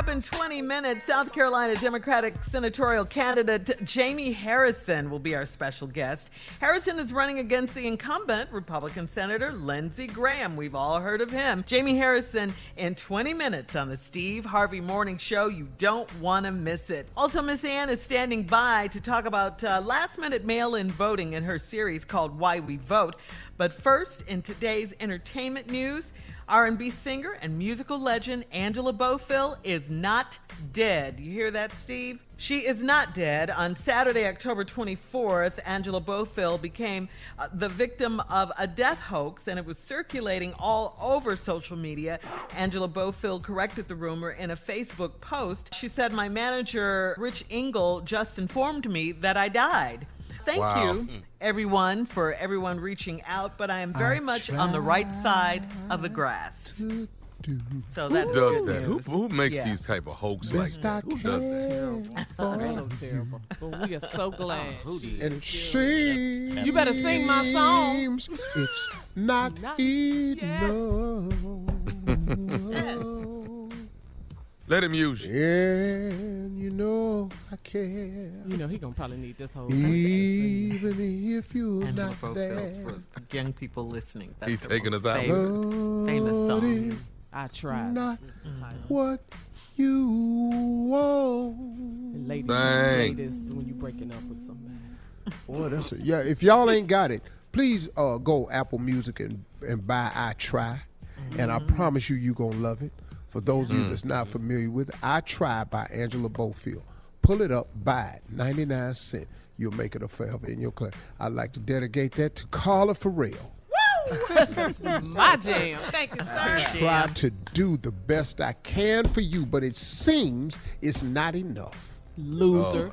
Up in 20 minutes, South Carolina Democratic senatorial candidate Jamie Harrison will be our special guest. Harrison is running against the incumbent Republican Senator Lindsey Graham. We've all heard of him. Jamie Harrison in 20 minutes on the Steve Harvey Morning Show. You don't want to miss it. Also, Miss Ann is standing by to talk about uh, last minute mail in voting in her series called Why We Vote. But first, in today's entertainment news, R&B singer and musical legend Angela Bofill is not dead. You hear that, Steve? She is not dead. On Saturday, October 24th, Angela Bofill became uh, the victim of a death hoax and it was circulating all over social media. Angela Bofill corrected the rumor in a Facebook post. She said, My manager, Rich Engel, just informed me that I died. Thank Wow. you, mm. everyone, for everyone reaching out, but I am very much on the right side of the grass. So Who does that? Who, who makes Yeah. these type of hoaxes like that? I Who does that? can so terrible. But we are so oh, glad. And it seems You better sing my song. It's not enough. Let him use you. And you know I care. You know he gonna probably need this whole. Even if you're Angela not Bofill there. for young people listening. That's He's her taking us out. Famous, famous Lord, song. it's I tried. Not That's what you want. And ladies, Dang. ladies, when you breaking up with somebody. Boy, that's a, yeah. If y'all ain't got it, please uh, go Apple Music and and buy I Try, and I promise you, you gonna love it. For those of you mm. that's not familiar with it, I Try by Angela Bofill. Pull it up, buy it, ninety nine cent. You'll make it a forever in your class. I'd like to dedicate that to Carla Ferrell. My jam. Thank you, sir. I try to do the best I can for you, but it seems it's not enough. Loser.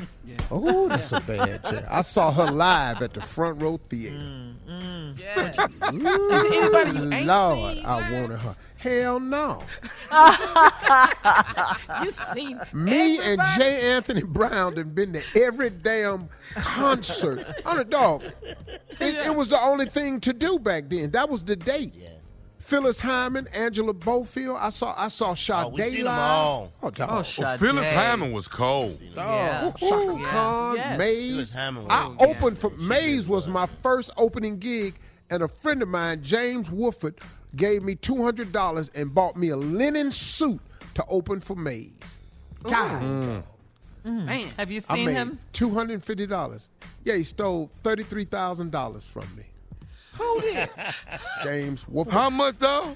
Oh. oh, that's a bad jam. I saw her live at the front row theater. Mm, mm. Yes. Is anybody you ain't Lord, seen? I wanted her. Hell no. You seen Me and everybody? J. Anthony Brown done been to every damn concert. On a dog. It, it was the only thing to do back then. That was the date. Phyllis Hyman, Angela Bofill. I saw I saw Sade Oh, we seen them all. Oh, dog. Oh, Well, Phyllis Hyman was cold. Yeah. Shaka Yeah. Khan, Yes. Maze. Phyllis Hyman was- I Oh, yeah. opened for Maze was my first opening gig, and a friend of mine, James Wooford, gave me two hundred dollars and bought me a linen suit to open for Maze. God, mm. mm. Man. Have you I seen made him? two hundred and fifty dollars. Yeah, he stole thirty three thousand dollars from me. Who did? James Wooford. How much though?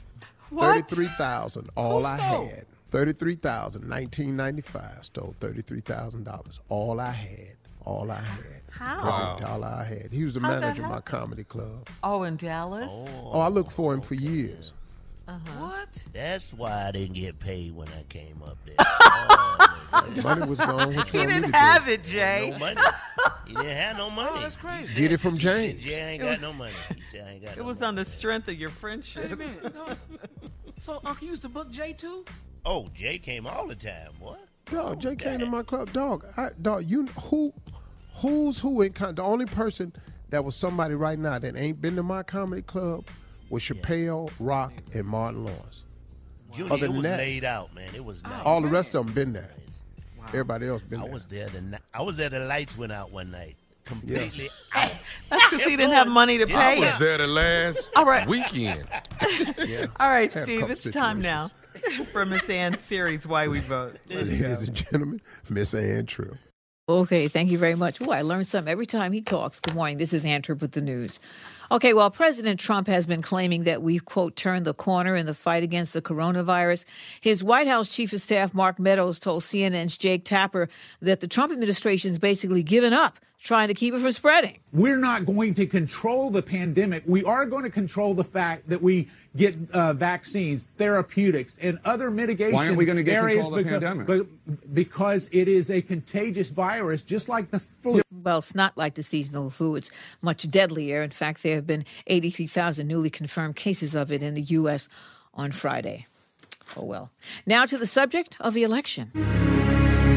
Thirty-three thousand, all Who I stole? had. Thirty-three thousand, nineteen ninety-five. Stole thirty-three thousand dollars. All I had. All I had. How? All I had. He was the How'd that manager of my happen? comedy club. Oh, in Dallas? Oh, I looked for him for years. Uh-huh. What? That's why I didn't get paid when I came up there. Oh, Money was gone. What you He want me didn't to have it, Jay. no money. He didn't have no oh, money. Oh, that's crazy. Get it from He said, James. Jay, I ain't got no money. He said, I ain't got It no was money. on the strength of your Wait a friendship. minute. No. So Uncle used to book Jay too? Oh, Jay came all the time, boy. Dog, Jay came to my club. Dog, I, dog, you who, who's who in con- The only person that was somebody right now that ain't been to my comedy club was Chappelle, Rock, and Martin Lawrence. Junior, Other it was that- laid out, man. It was oh, nice. All the rest of them been there. Everybody else been I there. was there. The ni- I was there. The lights went out one night. Completely Yes. out. That's because he didn't have money to Yeah, pay I was it. there the last All right. weekend. yeah. All right, Had Steve, couple it's time now for Miss Ann's series, Why We Vote. Let's go. Ladies and gentlemen, Miss Ann Tripp. Okay, thank you very much. Oh, I learn something every time he talks. Good morning. This is Ann Tripp with the news. Okay, well, President Trump has been claiming that we've, quote, turned the corner in the fight against the coronavirus. His White House Chief of Staff, Mark Meadows, told CNN's Jake Tapper that the Trump administration's basically given up trying to keep it from spreading. We're not going to control the pandemic. We are going to control the fact that we get uh, vaccines, therapeutics, and other mitigation Why aren't we gonna get areas control of the because, pandemic? but- because it is a contagious virus, just like the flu. Well, it's not like the seasonal flu. It's much deadlier. In fact, there have been 83,000 newly confirmed cases of it in the U.S. on Friday. Oh, well. Now to the subject of the election.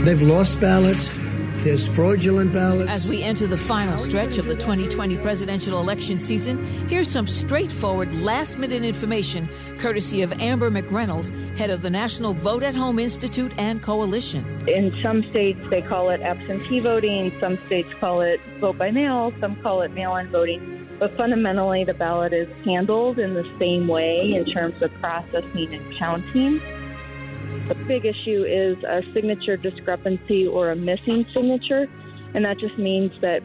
They've lost ballots. There's fraudulent ballots. As we enter the final stretch of the 2020 presidential election season, here's some straightforward last minute information courtesy of Amber McReynolds, head of the National Vote at Home Institute and Coalition. In some states, they call it absentee voting. Some states call it vote by mail. Some call it mail in voting. But fundamentally, the ballot is handled in the same way in terms of processing and counting. The big issue is a signature discrepancy or a missing signature, and that just means that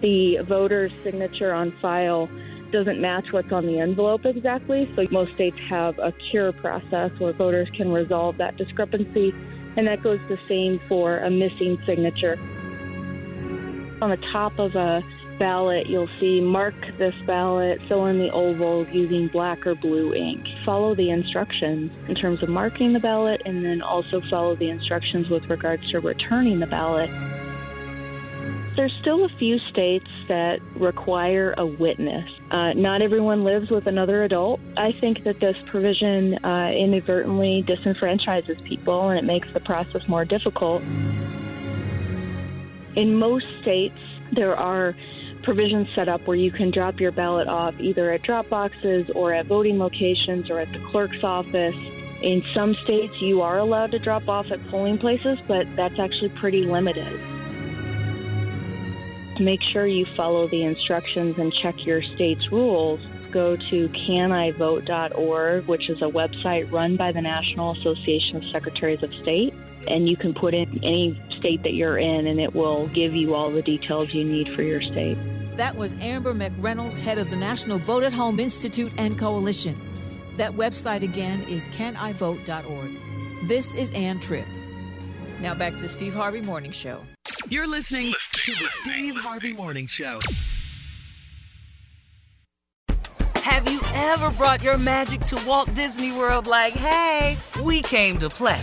the voter's signature on file doesn't match what's on the envelope exactly. So most states have a cure process where voters can resolve that discrepancy, and that goes the same for a missing signature. On the top of a ballot, you'll see mark this ballot, fill in the oval using black or blue ink. Follow the instructions in terms of marking the ballot, and then also follow the instructions with regards to returning the ballot. There's still a few states that require a witness. Uh, not everyone lives with another adult. I think that this provision uh, inadvertently disenfranchises people and it makes the process more difficult. In most states, there are provisions set up where you can drop your ballot off either at drop boxes or at voting locations or at the clerk's office. In some states, you are allowed to drop off at polling places, but that's actually pretty limited. Make sure you follow the instructions and check your state's rules. Go to canivote.org, which is a website run by the National Association of Secretaries of State. And you can put in any state that you're in, and it will give you all the details you need for your state. That was Amber McReynolds, head of the National Vote at Home Institute and Coalition. That website again is canivote.org. This is Ann Tripp. Now back to the Steve Harvey Morning Show. You're listening to the Steve Harvey Morning Show. Have you ever brought your magic to Walt Disney World like, hey, we came to play?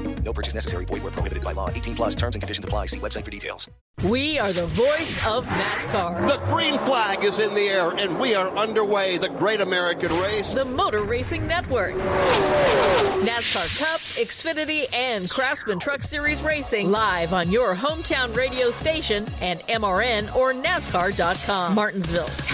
No purchase necessary. Void where prohibited by law. 18 plus terms and conditions apply. See website for details. We are the voice of NASCAR. The green flag is in the air, and we are underway. The great American race. The Motor Racing Network. NASCAR Cup, Xfinity, and Craftsman Truck Series Racing live on your hometown radio station and MRN or NASCAR.com. Martinsville,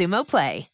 Xumo Play.